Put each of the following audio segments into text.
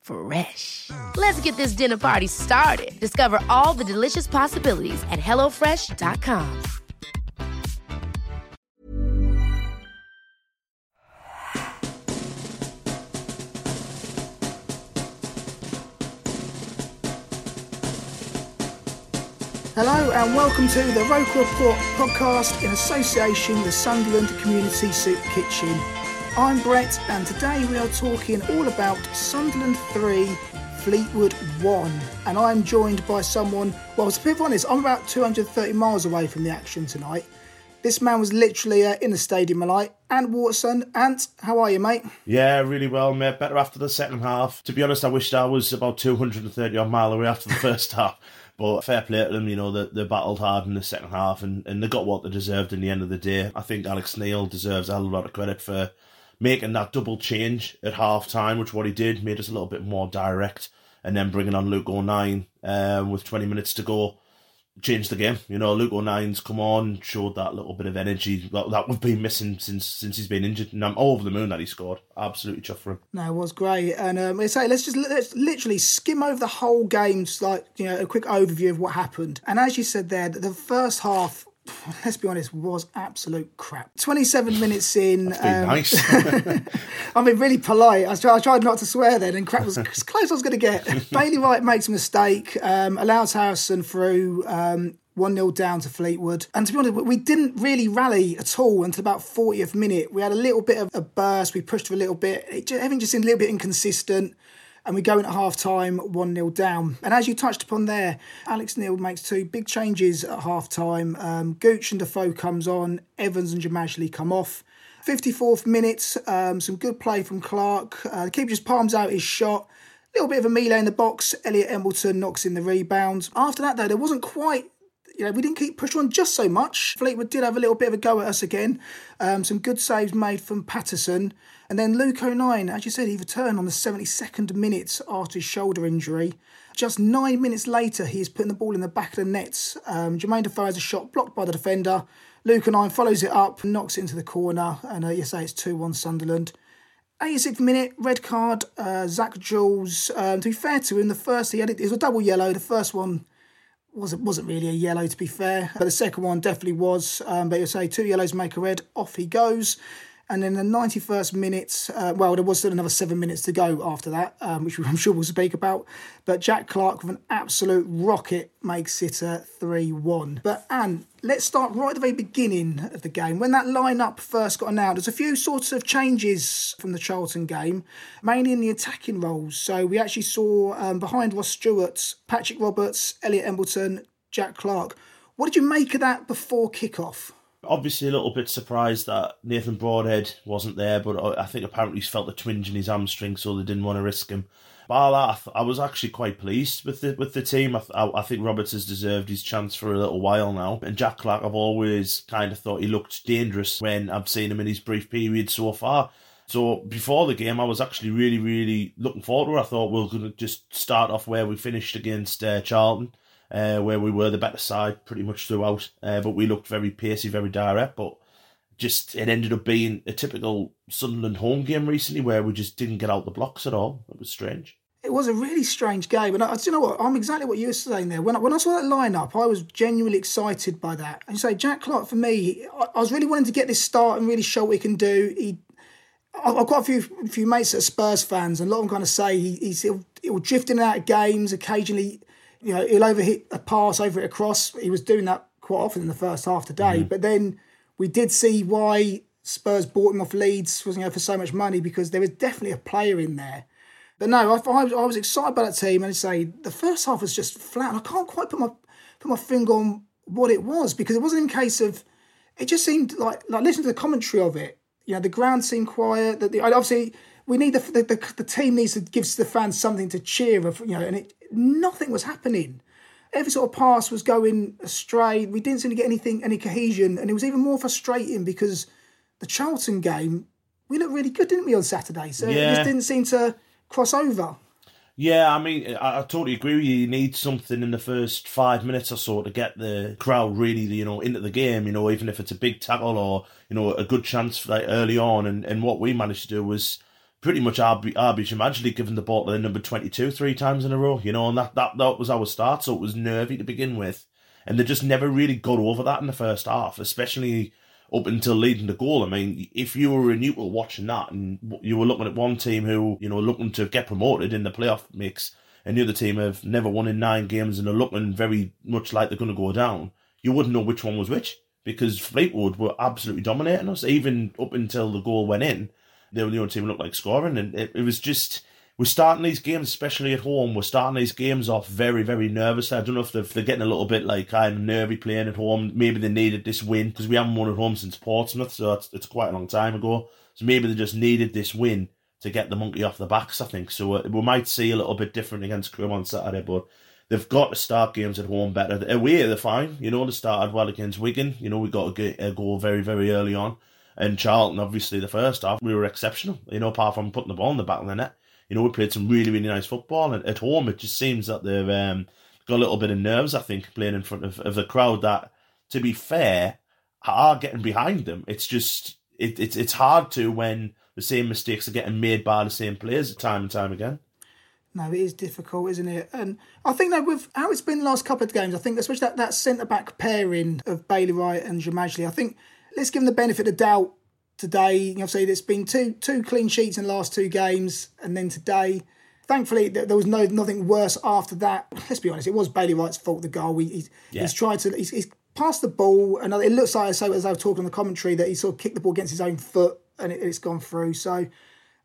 Fresh. Let's get this dinner party started. Discover all the delicious possibilities at hellofresh.com. Hello and welcome to the Roker Report podcast in association with the Sunderland Community Soup Kitchen. I'm Brett and today we are talking all about Sunderland 3, Fleetwood 1. And I'm joined by someone, well, to be honest, I'm about 230 miles away from the action tonight. This man was literally uh, in the stadium light. Ant Watson, Ant, how are you, mate? Yeah, really well, mate. Better after the second half. To be honest, I wished I was about 230 odd mile away after the first half. But fair play to them, you know, they, they battled hard in the second half and, and they got what they deserved in the end of the day. I think Alex Neil deserves a lot of credit for making that double change at half time, which what he did, made us a little bit more direct, and then bringing on Luke O'Nien um, with 20 minutes to go changed the game. You know, Luke O'Nien's come on, showed that little bit of energy that, that we've been missing since since he's been injured. And I'm all over the moon that he scored. Absolutely chuffed for him. No, it was great. And um, say, let's just let's literally skim over the whole game, like you know, a quick overview of what happened. And as you said there, the first half let's be honest, was absolute crap. 27 minutes in. Um, nice. I mean, really polite. I tried, I tried, not to swear then, and crap was as close as I was going to get. Bailey Wright makes a mistake, um, allows Harrison through. Um, 1 0 down to Fleetwood. And to be honest, we didn't really rally at all until about 40th minute. We had a little bit of a burst, we pushed for a little bit. It just, everything just seemed a little bit inconsistent and we go into half time 1 0 down. And as you touched upon there, Alex Neil makes two big changes at half time. Um, Gooch and Defoe comes on, Evans and Xhemajli come off. 54th minute, um, some good play from Clarke. Uh, the keeper just palms out his shot. A little bit of a melee in the box. Elliot Embleton knocks in the rebound. After that, though, there wasn't quite you know, we didn't keep pushing on just so much. Fleetwood did have a little bit of a go at us again. Um, some good saves made from Patterson. And then Luke O'Nien, as you said, he returned on the 72nd minute after his shoulder injury. Just nine minutes later, he is putting the ball in the back of the nets. Um, Jermaine Defoe has a shot blocked by the defender. Luke O'Nien follows it up, knocks it into the corner, and uh, you say it's 2 1 Sunderland. 86th minute, red card, uh, Zak Jules. Um, to be fair to him, the first he had it, it was a double yellow. The first one wasn't wasn't really a yellow to be fair, but the second one definitely was. Um, but you say two yellows make a red. Off he goes. And in the 91st minute, uh, well, there was still another seven minutes to go after that, um, which I'm sure we'll speak about. But Jack Clarke with an absolute rocket makes it a 3 1. But Ant, let's start right at the very beginning of the game. When that lineup first got announced, there's a few sorts of changes from the Charlton game, mainly in the attacking roles. So we actually saw um, behind Ross Stewart, Patrick Roberts, Elliot Embleton, Jack Clarke. What did you make of that before kickoff? Obviously, a little bit surprised that Nathan Broadhead wasn't there, but I think apparently he's felt a twinge in his hamstring, so they didn't want to risk him. But I, I was actually quite pleased with the with the team. I, I, think Roberts has deserved his chance for a little while now. And Jack Clarke, I've always kind of thought he looked dangerous when I've seen him in his brief period so far. So before the game, I was actually really, really looking forward to it. I thought we are going to just start off where we finished against uh, Charlton uh, where we were the better side pretty much throughout. Uh, but we looked very pacey, very direct. But just it ended up being a typical Sunderland home game recently where we just didn't get out the blocks at all. It was strange. It was a really strange game, and I, you know what? I'm exactly what you were saying there. When I, when I saw that lineup, I was genuinely excited by that. And say Jack Clarke for me, I, I was really wanting to get this start and really show what he can do. He I've got a few few mates that are Spurs fans, and a lot of them kind of say he, he's he'll, he'll drift in and out of games. Occasionally, you know, he'll overhit a pass over it across. He was doing that quite often in the first half today. Mm. But then we did see why Spurs bought him off Leeds was you know, for so much money because there was definitely a player in there. But no, I, I, I was excited by that team, and I say the first half was just flat. I can't quite put my put my finger on what it was because it wasn't in case of. It just seemed like like listening to the commentary of it. You know, the ground seemed quiet. That the obviously we need the, the the, the team needs to give the fans something to cheer of. You know, and it nothing was happening every sort of pass was going astray. We didn't seem to get anything, any cohesion, and it was even more frustrating because the Charlton game, we looked really good, didn't we, on Saturday? So yeah. it just didn't seem to cross over. Yeah, I mean, I, I, totally agree with you. You need something in the first five minutes or so to get the crowd really, you know, into the game. You know, even if it's a big tackle or you know a good chance like early on. And, and what we managed to do was pretty much RB, RB Xhemajli given the ball to the number 22 three times in a row, you know, and that, that, that was our start. So it was nervy to begin with. And they just never really got over that in the first half, especially up until leading the goal. I mean, if you were a neutral watching that and you were looking at one team who, you know, looking to get promoted in the playoff mix, and the other team have never won in nine games and are looking very much like they're going to go down, you wouldn't know which one was which because Fleetwood were absolutely dominating us, even up until the goal went in they were the only team looked like scoring, and it, it was just we're starting these games, especially at home. We're starting these games off very, very nervous. I don't know if they're, getting a little bit like of nervy playing at home. Maybe they needed this win because we haven't won at home since Portsmouth, so it's, it's quite a long time ago. So maybe they just needed this win to get the monkey off the backs. I think so. Uh, we might see a little bit different against Crewe on Saturday, but they've got to start games at home better. Away, they're fine. You know, they started well against Wigan. You know, we got a, a goal very, very early on. And Charlton, obviously, the first half, we were exceptional, you know, apart from putting the ball in the back of the net. You know, we played some really, really nice football. And at home, it just seems that they've um, got a little bit of nerves, I think, playing in front of, of the crowd that, to be fair, are getting behind them. It's just, it, it's, it's hard to when the same mistakes are getting made by the same players time and time again. No, it is difficult, isn't it? And I think that with how it's been the last couple of games, I think especially that, that centre back pairing of Bailey Wright and Xhemajli, I think let's give them the benefit of doubt today. You know, say there's been two two clean sheets in the last two games, and then today, thankfully, there was no nothing worse after that. Let's be honest, it was Bailey Wright's fault. The goal. he's, yeah. he's tried to. He's, he's, passed the ball, and it looks like so as I was talking on the commentary that he sort of kicked the ball against his own foot, and it, has gone through. So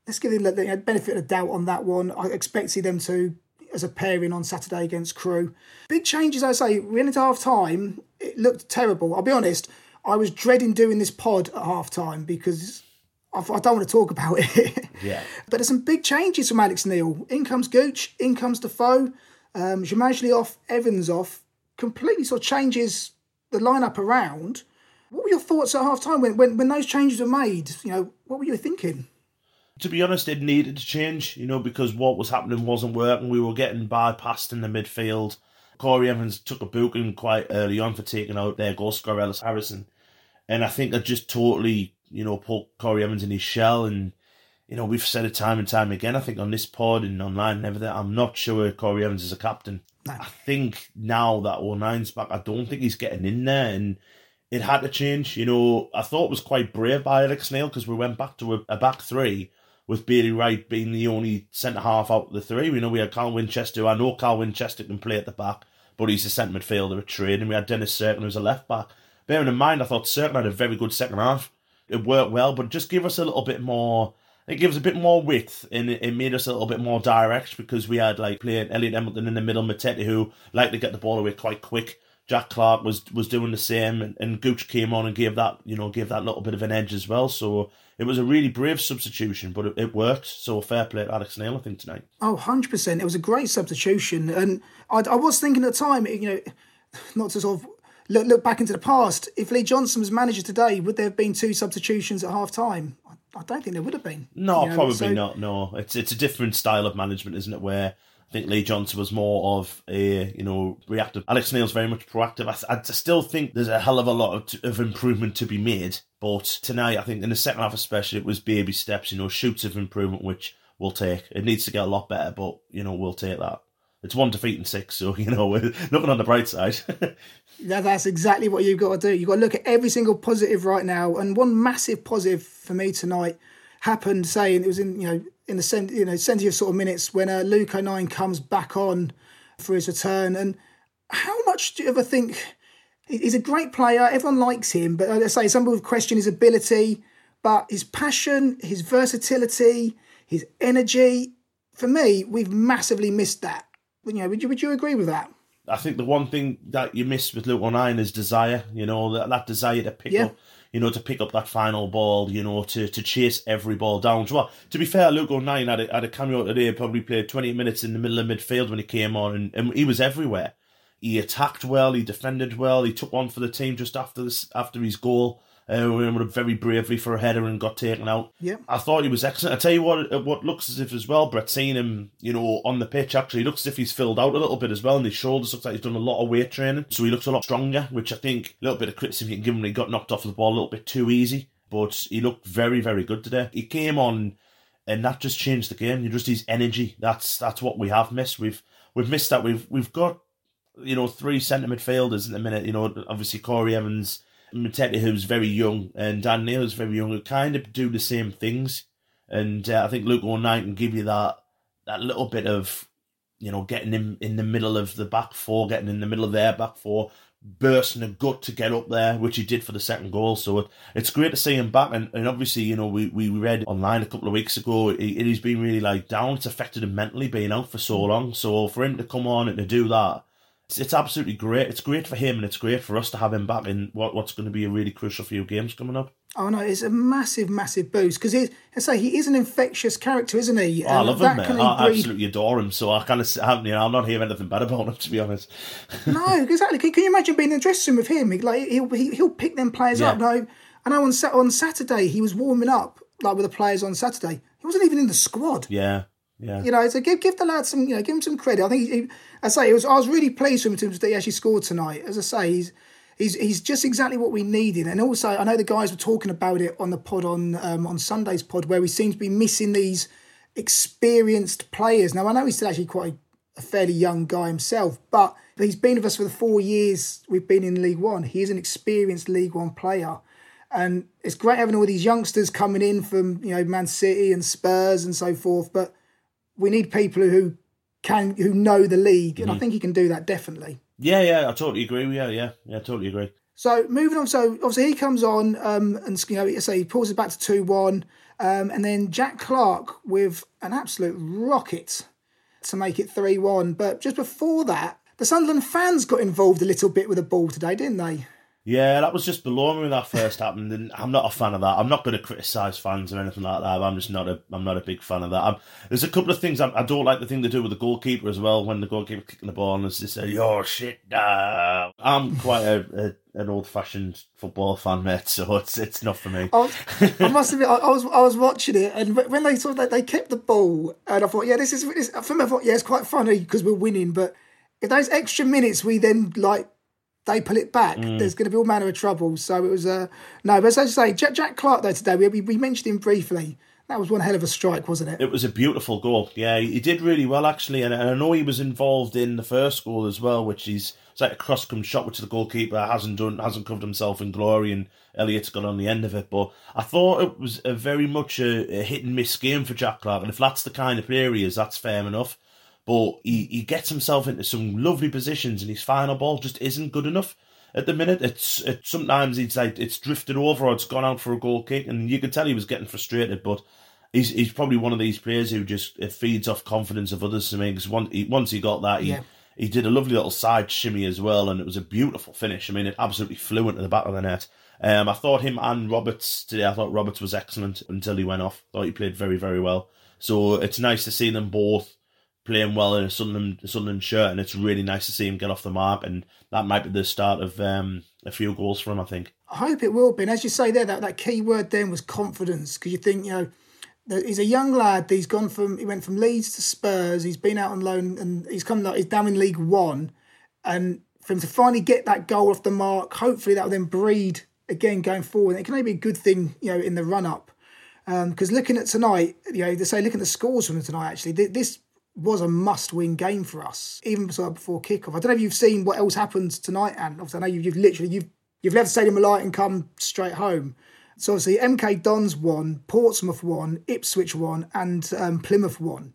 let's give him the benefit of doubt on that one. I expect to see them to as a pairing on Saturday against Crewe. Big changes, I say. We went into half time. It looked terrible. I'll be honest. I was dreading doing this pod at half time because I, I don't want to talk about it. Yeah. but there's some big changes from Alex Neil. In comes Gooch, in comes Defoe, um, off, Evans off. Completely sort of changes the lineup around. What were your thoughts at half time when, when, when those changes were made? You know, what were you thinking? To be honest, it needed to change, you know, because what was happening wasn't working. We were getting bypassed in the midfield. Corey Evans took a booking quite early on for taking out their goal scorer Ellis Harrison. And I think I just totally, you know, put Corey Evans in his shell. And, you know, we've said it time and time again, I think on this pod and online and everything, I'm not sure Corey Evans is a captain. I think now that O'Nien's back, I don't think he's getting in there. And it had to change. You know, I thought it was quite brave by Alex Neil because we went back to a, a back three with Bailey Wright being the only centre half out of the three. We know we had Carl Winchester. I know Carl Winchester can play at the back, but he's a centre midfielder at trade. And we had Dennis Cirkin, who's a left back bearing in mind, I thought Cirkin had a very good second half. It worked well, but just give us a little bit more. It gives a bit more width and it, made us a little bit more direct because we had like playing Elliot Embleton in the middle, Matete who liked to get the ball away quite quick. Jack Clarke was was doing the same, and, and Gooch came on and gave that you know gave that little bit of an edge as well. So it was a really brave substitution, but it, it worked. So fair play to Alex Neil, I think tonight. Oh, 100 percent. It was a great substitution, and I, I was thinking at the time, you know, not to sort of look, look back into the past, if Lee Johnson was manager today, would there have been two substitutions at half time? I don't think there would have been. No, you know, probably so... not. No, it's it's a different style of management, isn't it? Where I think Lee Johnson was more of a you know reactive. Alex Neil's very much proactive. I, I still think there's a hell of a lot of, of, improvement to be made. But tonight, I think in the second half especially, it was baby steps. You know, shoots of improvement, which we'll take. It needs to get a lot better, but you know we'll take that it's one defeat and six, so you know we're on the bright side. yeah, that's exactly what you've got to do. You've got to look at every single positive right now, and one massive positive for me tonight happened. Saying it was in you know in the cent- you know of sort of minutes when uh, Luke O'Nien comes back on for his return, and how much do you ever think? He's a great player. Everyone likes him, but like I say, some people question his ability, but his passion, his versatility, his energy. For me, we've massively missed that. You know, would you would you agree with that? I think the one thing that you miss with Luke O'Nien is desire. You know that, that desire to pick Yeah. up, you know, to pick up that final ball. You know, to, to chase every ball down. Well, to be fair, Luke O'Nien had a, had a cameo today. Probably played twenty minutes in the middle of midfield when he came on, and, and he was everywhere. He attacked well. He defended well. He took one for the team just after this after his goal. Uh, we were very bravely for a header and got taken out. Yeah, I thought he was excellent. I tell you what, uh, what looks as if as well, Brett, seeing him, you know, on the pitch, actually looks as if he's filled out a little bit as well, and his shoulders looks like he's done a lot of weight training, so he looks a lot stronger. Which I think a little bit of criticism you can give him. He got knocked off the ball a little bit too easy, but he looked very, very good today. He came on, and that just changed the game. You just his energy. That's that's what we have missed. We've we've missed that. We've we've got you know three centre midfielders at the minute. You know, obviously Corey Evans. Matete, who's very young, and Dan Neil, who's very young, who kind of do the same things. And uh, I think Luke O'Nien can give you that that little bit of, you know, getting him in the middle of the back four, getting in the middle of their back four, bursting a gut to get up there, which he did for the second goal. So it, it's great to see him back. And, and obviously, you know, we, we read online a couple of weeks ago, he, he's been really like down. It's affected him mentally being out for so long. So for him to come on and to do that, it's, it's absolutely great. It's great for him and it's great for us to have him back in what, what's going to be a really crucial few games coming up. Oh no, it's a massive, massive boost because I say he is an infectious character, isn't he? Oh, I love him, mate. I breed- absolutely adore him. So I kind of, you know, I'm not hearing anything bad about him, to be honest. No, exactly. Can, can you imagine being in the dressing room with him? Like he'll he, he'll pick them players Yeah. up. No, I know on on Saturday he was warming up like with the players on Saturday. He wasn't even in the squad. Yeah, yeah. You know, so give give the lad some, you know, give him some credit. I think, he, he, I say, it was. I was really pleased with him terms that he actually scored tonight. As I say, he's he's he's just exactly what we needed. And also, I know the guys were talking about it on the pod on um, on Sunday's pod, where we seem to be missing these experienced players. Now, I know he's still actually quite a fairly young guy himself, but he's been with us for the four years we've been in League One. He is an experienced League One player. And it's great having all these youngsters coming in from, you know, Man City and Spurs and so forth. But we need people who can who know the league, and I think he can do that definitely. Yeah, yeah, I totally agree Yeah. Yeah, yeah, I totally agree. So moving on, so obviously he comes on um, and you know, say he pulls it back to two one, um, and then Jack Clarke with an absolute rocket to make it three one. But just before that, the Sunderland fans got involved a little bit with the ball today, didn't they? Yeah, that was just below me when that first happened, and I'm not a fan of that. I'm not going to criticise fans or anything like that. I'm just not a. I'm not a big fan of that. I'm, there's a couple of things I, I don't like the thing they do with the goalkeeper as well. When the goalkeeper kicking the ball and they say, "You're shit." Nah. I'm quite a, a an old fashioned football fan, mate. So it's it's not for me. I, I must admit, I, I was I was watching it, and when they sort of like, they kept the ball, and I thought, yeah, this is this, for me. I thought, yeah, it's quite funny because we're winning, but if those extra minutes we then like they pull it back, there's going to be all manner of trouble. So it was uh, no, but as I say, Jack, Jack Clarke though today we, we we mentioned him briefly. That was one hell of a strike, wasn't it? It was a beautiful goal. Yeah, he did really well actually, and, and I know he was involved in the first goal as well, which is it's like a cross come shot, which the goalkeeper hasn't done, hasn't covered himself in glory, and Elliot's got on the end of it. But I thought it was a very much a, a hit and miss game for Jack Clarke, and if that's the kind of player he is, that's fair enough. But he, he gets himself into some lovely positions, and his final ball just isn't good enough at the minute. It's it, sometimes it's like it's drifted over or it's gone out for a goal kick, and you could tell he was getting frustrated. But he's he's probably one of these players who just it feeds off confidence of others to me. Because once he, once he got that, he Yeah. he did a lovely little side shimmy as well, and it was a beautiful finish. I mean, it absolutely flew into the back of the net. Um, I thought him and Roberts today. I thought Roberts was excellent until he went off. Thought he played very very well. So it's nice to see them both playing well in a Sunderland, Sunderland shirt, and it's really nice to see him get off the mark. And that might be the start of um, a few goals for him, I think. I hope it will be. And as you say there, that, that key word then was confidence, because you think, you know, he's a young lad. He's gone from he went from Leeds to Spurs. He's been out on loan and he's come like he's down in League One, and for him to finally get that goal off the mark, hopefully that will then breed again going forward. It can only be a good thing, you know, in the run up. Because looking at tonight, you know, they say looking at the scores from tonight, actually, this was a must-win game for us, even sort of before kickoff. I don't know if you've seen what else happened tonight, and obviously I know you've, you've literally you've you've left Stadium of Light and come straight home. So obviously MK Dons won, Portsmouth won, Ipswich won, and um, Plymouth won.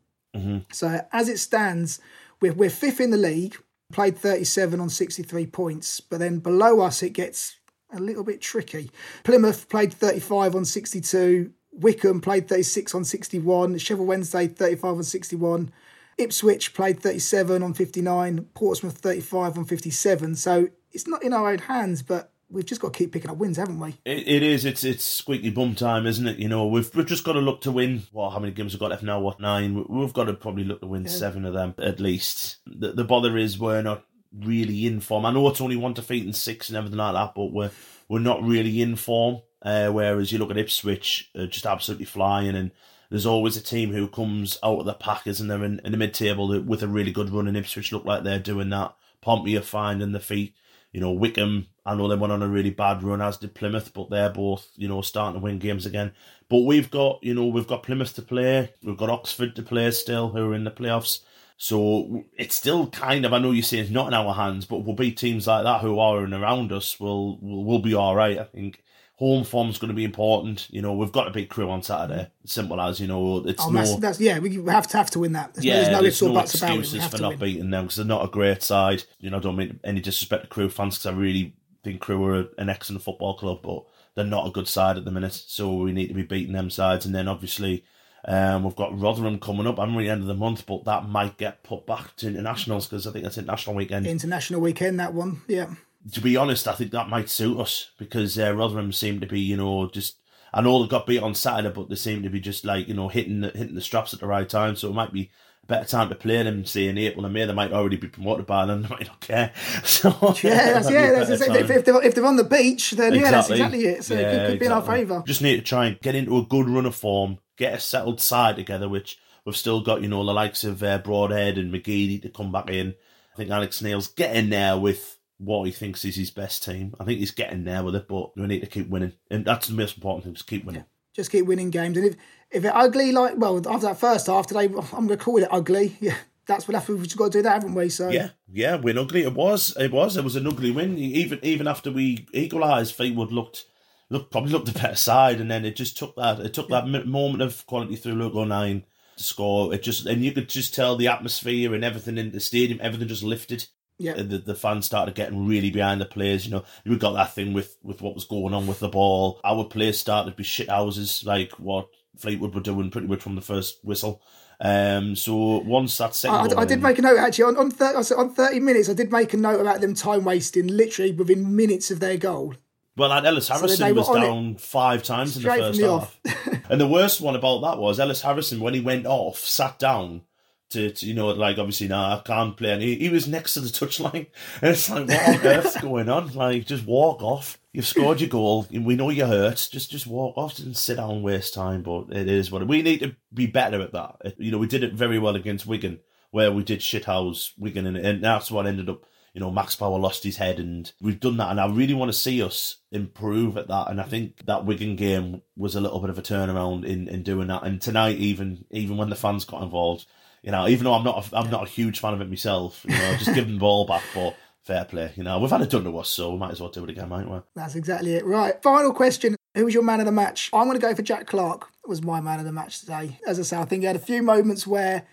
So as it stands, we're we're fifth in the league. played 37 on 63 points, but then below us it gets a little bit tricky. Plymouth played 35 on 62, Wycombe played 36 on 61, Sheffield Wednesday 35 on 61, Ipswich played 37 on 59, Portsmouth 35 on 57. So it's not in our own hands, but we've just got to keep picking up wins, haven't we? It, it is. It's it's squeaky bum time, isn't it? You know, we've we've just got to look to win. Well, how many games we've got left now? What nine? We've got to probably look to win yeah. seven of them at least. The, the bother is we're not really in form. I know it's only one defeat and six and everything like that, but we're we're not really in form. Uh, whereas you look at Ipswich, uh, just absolutely flying, and there's always a team who comes out of the pack, isn't there, in, in the mid table with a really good run, and Ipswich look like they're doing that. Pompey are finding the feet. You know, Wycombe, I know they went on a really bad run, as did Plymouth, but they're both, you know, starting to win games again. But we've got, you know, we've got Plymouth to play, we've got Oxford to play still, who are in the playoffs. So it's still kind of, I know you say it's not in our hands, but we'll beat teams like that who are in around us. We'll, we'll, we'll be all right, I think home form's going to be important. You know, we've got a big Crewe on Saturday. Simple as you know, it's oh, no. That's, that's, yeah, we have to have to win that. There's yeah, no, there's no, no excuses for not win. beating them because they're not a great side. You know, I don't mean any disrespect to Crewe fans because I really think Crewe are an excellent football club, but they're not a good side at the minute. So we need to be beating them sides, and then obviously. Um, we've got Rotherham coming up. I'm the end of the month, but that might get put back to internationals because I think that's international weekend. International weekend, that one, yeah to be honest, I think that might suit us because uh, Rotherham seem to be, you know, just. I know they got beat on Saturday, but they seem to be just like you know hitting the, hitting the straps at the right time. So it might be a better time to play them. Say in April and May, they might already be promoted by them. They might not care. So yeah, that's, yeah. That's, if, if, they're, if they're on the beach, then exactly. yeah, that's exactly it. So yeah, it could, could exactly. be in our favour. Just need to try and get into a good run of form, get a settled side together, which we've still got. You know, the likes of uh, Broadhead and McGee to come back in. I think Alex Neil's getting there with what he thinks is his best team. I think he's getting there with it, but we need to keep winning, and that's the most important thing: is keep winning. Yeah. Just keep winning games, and if if it ugly like well after that first half today, I'm going to call it ugly. Yeah, that's what we've just got to do that, haven't we? So yeah, yeah, win ugly. It was, it was, it was an ugly win. Even even after we equalised, Fleetwood looked looked probably looked the better side, and then it just took that it took yeah. that moment of quality through Luke O'Nien to score. It just and you could just tell the atmosphere and everything in the stadium, everything just lifted yeah. The, the fans started getting really behind the players. You know, we got that thing with, with what was going on with the ball. Our players started to be shit houses, like what Fleetwood were doing pretty much from the first whistle. Um, so once that second, I, I, did make a note actually on on, 30, on thirty minutes. I did make a note about them time wasting literally within minutes of their goal. Well, like Ellis Harrison so was down five times in the first half. and the worst one about that was Ellis Harrison when he went off, sat down, to, to, you know, like obviously now I can't play. And he, he was next to the touchline. And it's like, what on earth's going on? Like, just walk off. You've scored your goal. We know you're hurt. Just just walk off and sit down and waste time. But it is what we need to be better at that. You know, we did it very well against Wigan, where we did shithouse Wigan, and, and that's what ended up. You know, Max Power lost his head, and we've done that. And I really want to see us improve at that. And I think that Wigan game was a little bit of a turnaround in, in doing that. And tonight, even even when the fans got involved, you know, even though I'm not a, I'm not a huge fan of it myself, you know, just give them the ball back, but fair play. You know, we've had it done to us, so we might as well do it again, might we? That's exactly it. Right. Final question. Who was your man of the match? I'm going to go for Jack Clarke. Was my man of the match today. As I say, I think he had a few moments where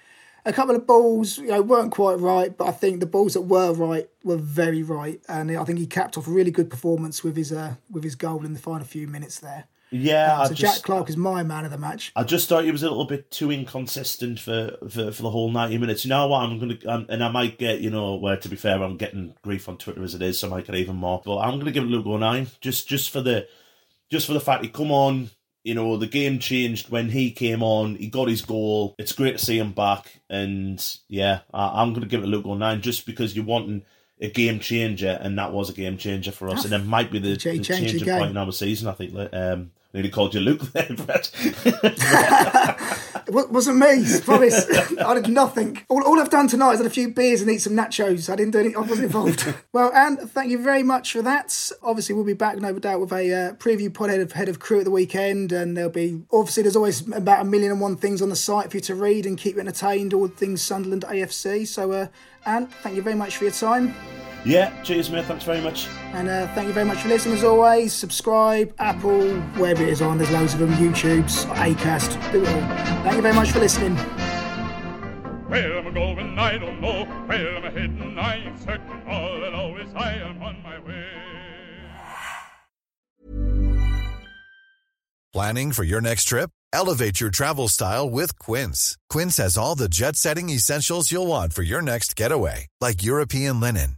a couple of balls, you know, weren't quite right, but I think the balls that were right were very right, and I think he capped off a really good performance with his uh, with his goal in the final few minutes there. Yeah, um, so just, Jack Clarke is my man of the match. I just thought he was a little bit too inconsistent for, for, for the whole ninety minutes. You know what? I'm gonna um, and I might get you know where to be fair, I'm getting grief on Twitter as it is, so I might get even more. But I'm gonna give it Luke O'Nien just just for the just for the fact he come on. You know the game changed when he came on. He got his goal. It's great to see him back, and yeah, I, am gonna give it Luke O'Nien just because you're wanting a game changer, and that was a game changer for us, and it might be the, the changing point in our season. I think. Um, nearly called you Luke there, Brett. it wasn't me, promise. I did nothing. All, all, I've done tonight is had a few beers and eat some nachos. I didn't do any. I wasn't involved. well, and thank you very much for that. Obviously, we'll be back, no doubt, with a uh, preview pod head of, head of Crewe at the weekend, and there'll be obviously there's always about a million and one things on the site for you to read and keep entertained. All things Sunderland AFC. So, uh, and thank you very much for your time. Yeah, cheers, mate. Thanks very much. And uh, thank you very much for listening as always. Subscribe, Apple, wherever it is on. There's loads of them. YouTube's, Acast, do it all. Thank you very much for listening. Where am I going? I don't know. Where am I heading? I ain't certain. All I know is I am on my way. Planning for your next trip? Elevate your travel style with Quince. Quince has all the jet setting essentials you'll want for your next getaway, like European linen,